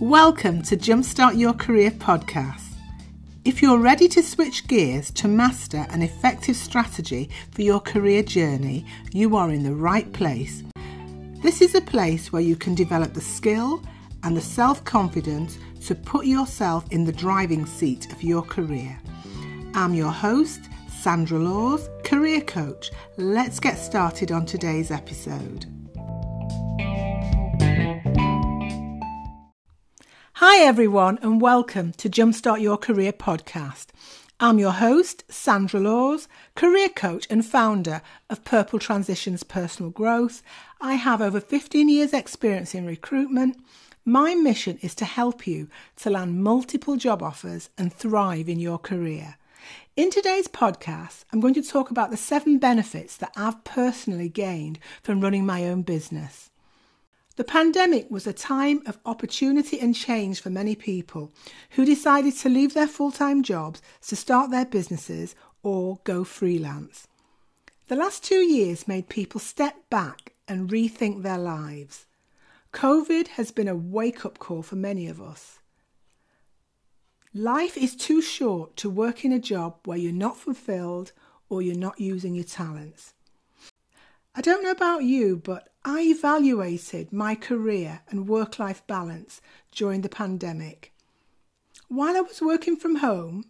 Welcome to Jumpstart Your Career podcast. If you're ready to switch gears to master an effective strategy for your career journey, you are in the right place. This is a place where you can develop the skill and the self confidence to put yourself in the driving seat of your career. I'm your host, Sandra Laws, career coach. Let's get started on today's episode. Hi, everyone, and welcome to Jumpstart Your Career podcast. I'm your host, Sandra Laws, career coach and founder of Purple Transitions Personal Growth. I have over 15 years' experience in recruitment. My mission is to help you to land multiple job offers and thrive in your career. In today's podcast, I'm going to talk about the seven benefits that I've personally gained from running my own business. The pandemic was a time of opportunity and change for many people who decided to leave their full time jobs to start their businesses or go freelance. The last two years made people step back and rethink their lives. COVID has been a wake up call for many of us. Life is too short to work in a job where you're not fulfilled or you're not using your talents. I don't know about you, but I evaluated my career and work life balance during the pandemic. While I was working from home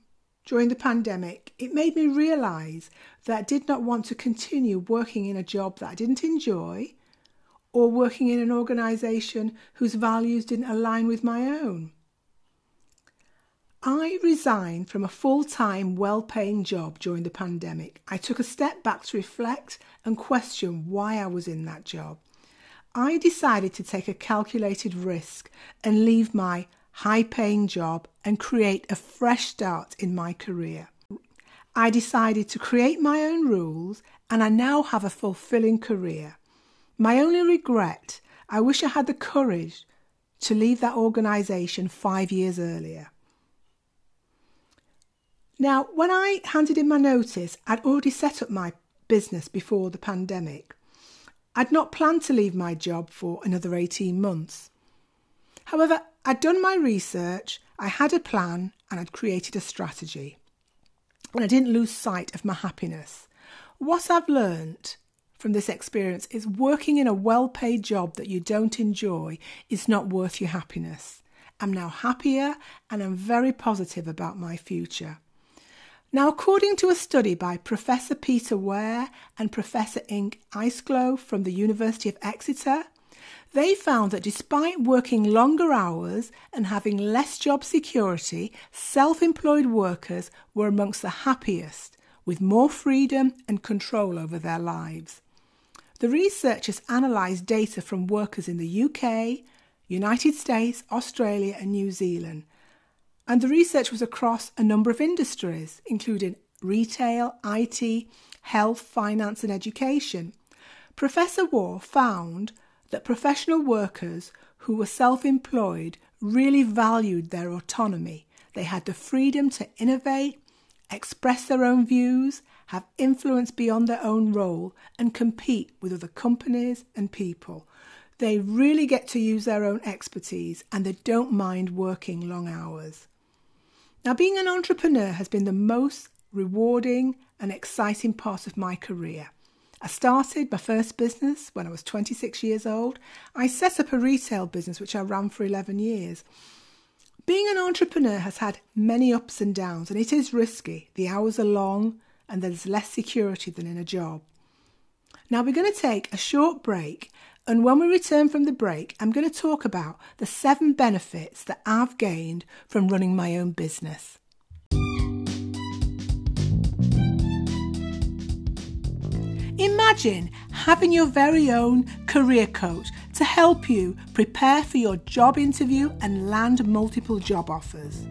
during the pandemic, it made me realise that I did not want to continue working in a job that I didn't enjoy or working in an organisation whose values didn't align with my own. I resigned from a full time, well paying job during the pandemic. I took a step back to reflect and question why I was in that job. I decided to take a calculated risk and leave my high paying job and create a fresh start in my career. I decided to create my own rules and I now have a fulfilling career. My only regret, I wish I had the courage to leave that organisation five years earlier. Now, when I handed in my notice, I'd already set up my business before the pandemic. I'd not planned to leave my job for another 18 months. However, I'd done my research, I had a plan, and I'd created a strategy. And I didn't lose sight of my happiness. What I've learnt from this experience is working in a well paid job that you don't enjoy is not worth your happiness. I'm now happier and I'm very positive about my future. Now, according to a study by Professor Peter Warr and Professor Inge Isklow from the University of Exeter, they found that despite working longer hours and having less job security, self employed workers were amongst the happiest, with more freedom and control over their lives. The researchers analysed data from workers in the UK, United States, Australia, and New Zealand and the research was across a number of industries, including retail, IT, health, finance, and education. Professor Warr found that professional workers who were self employed really valued their autonomy. They had the freedom to innovate, express their own views, have influence beyond their own role, and compete with other companies and people. They really get to use their own expertise and they don't mind working long hours. Now, being an entrepreneur has been the most rewarding and exciting part of my career. I started my first business when I was 26 years old. I set up a retail business which I ran for 11 years. Being an entrepreneur has had many ups and downs, and it is risky. The hours are long, and there's less security than in a job. Now, we're going to take a short break and when we return from the break, I'm going to talk about the seven benefits that I've gained from running my own business. Imagine having your very own career coach to help you prepare for your job interview and land multiple job offers.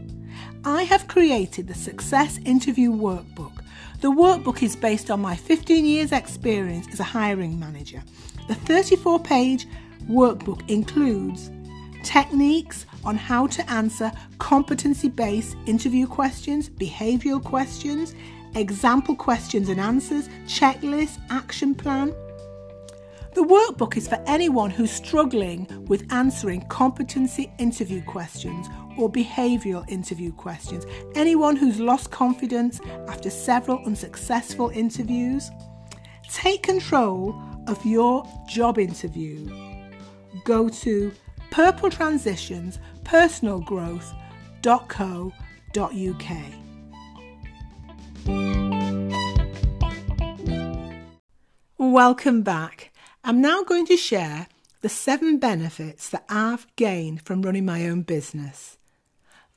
I have created the Success Interview Workbook. The workbook is based on my 15 years' experience as a hiring manager the 34 page workbook includes techniques on how to answer competency based interview questions, behavioural questions, example questions and answers, checklist, action plan. The workbook is for anyone who's struggling with answering competency interview questions or behavioural interview questions, anyone who's lost confidence after several unsuccessful interviews. Take control of your job interview. Go to Purple Transitions Personal Growth.co.uk. Welcome back. I'm now going to share the seven benefits that I've gained from running my own business.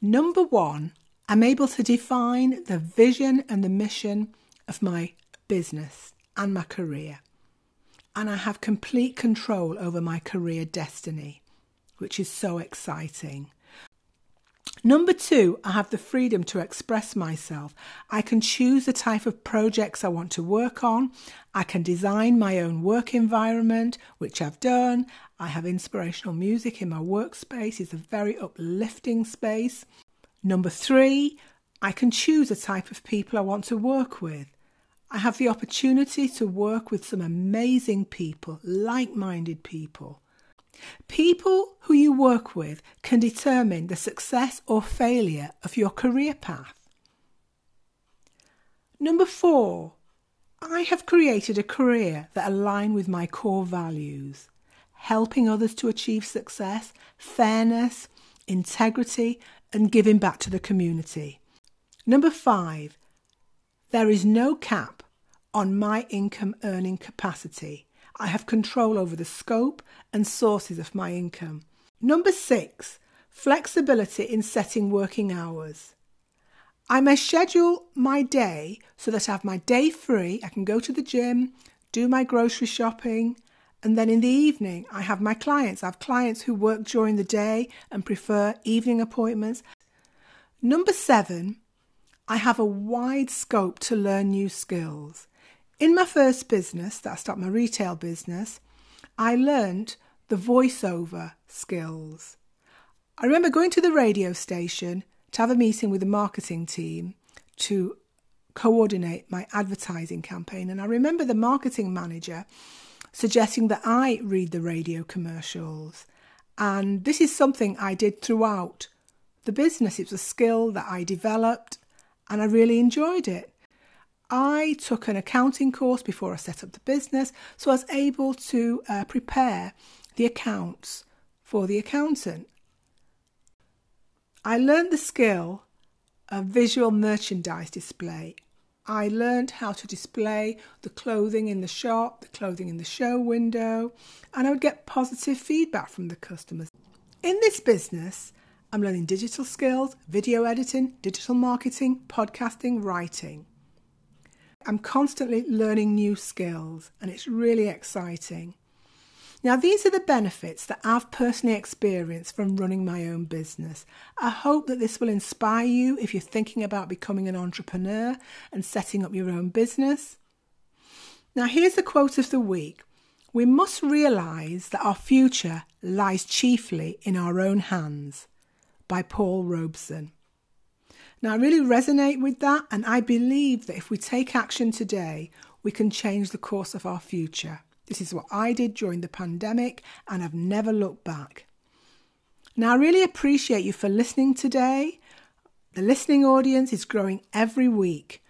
Number one, I'm able to define the vision and the mission of my business and my career. And I have complete control over my career destiny, which is so exciting. Number two, I have the freedom to express myself. I can choose the type of projects I want to work on. I can design my own work environment, which I've done. I have inspirational music in my workspace. It's a very uplifting space. Number three, I can choose the type of people I want to work with. I have the opportunity to work with some amazing people, like minded people. People who you work with can determine the success or failure of your career path. Number four, I have created a career that aligns with my core values, helping others to achieve success, fairness, integrity, and giving back to the community. Number five, there is no cap on my income earning capacity. I have control over the scope and sources of my income. Number six, flexibility in setting working hours. I may schedule my day so that I have my day free. I can go to the gym, do my grocery shopping, and then in the evening I have my clients. I have clients who work during the day and prefer evening appointments. Number seven, I have a wide scope to learn new skills. In my first business, that I started my retail business, I learned the voiceover skills. I remember going to the radio station to have a meeting with the marketing team to coordinate my advertising campaign. And I remember the marketing manager suggesting that I read the radio commercials. And this is something I did throughout the business. It was a skill that I developed and I really enjoyed it. I took an accounting course before I set up the business, so I was able to uh, prepare the accounts for the accountant. I learned the skill of visual merchandise display. I learned how to display the clothing in the shop, the clothing in the show window, and I would get positive feedback from the customers. In this business, I'm learning digital skills, video editing, digital marketing, podcasting, writing. I'm constantly learning new skills and it's really exciting. Now, these are the benefits that I've personally experienced from running my own business. I hope that this will inspire you if you're thinking about becoming an entrepreneur and setting up your own business. Now, here's the quote of the week We must realise that our future lies chiefly in our own hands by Paul Robeson. Now, I really resonate with that, and I believe that if we take action today, we can change the course of our future. This is what I did during the pandemic, and I've never looked back. Now, I really appreciate you for listening today. The listening audience is growing every week.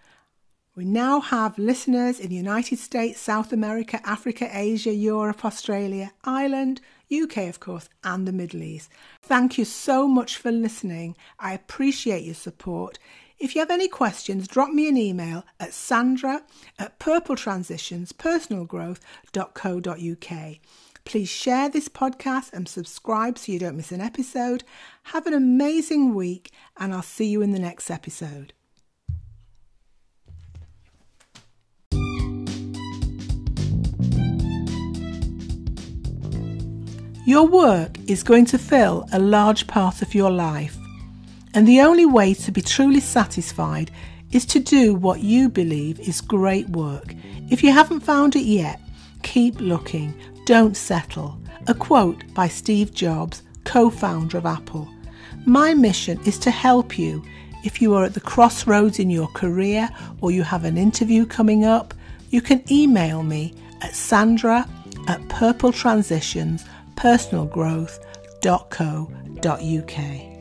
We now have listeners in the United States, South America, Africa, Asia, Europe, Australia, Ireland, UK, of course, and the Middle East. Thank you so much for listening. I appreciate your support. If you have any questions, drop me an email at sandra at purpletransitionspersonalgrowth.co.uk. Please share this podcast and subscribe so you don't miss an episode. Have an amazing week, and I'll see you in the next episode. Your work is going to fill a large part of your life, and the only way to be truly satisfied is to do what you believe is great work. If you haven't found it yet, keep looking, don't settle. A quote by Steve Jobs, co founder of Apple. My mission is to help you if you are at the crossroads in your career or you have an interview coming up. You can email me at sandra at purpletransitions personalgrowth.co.uk.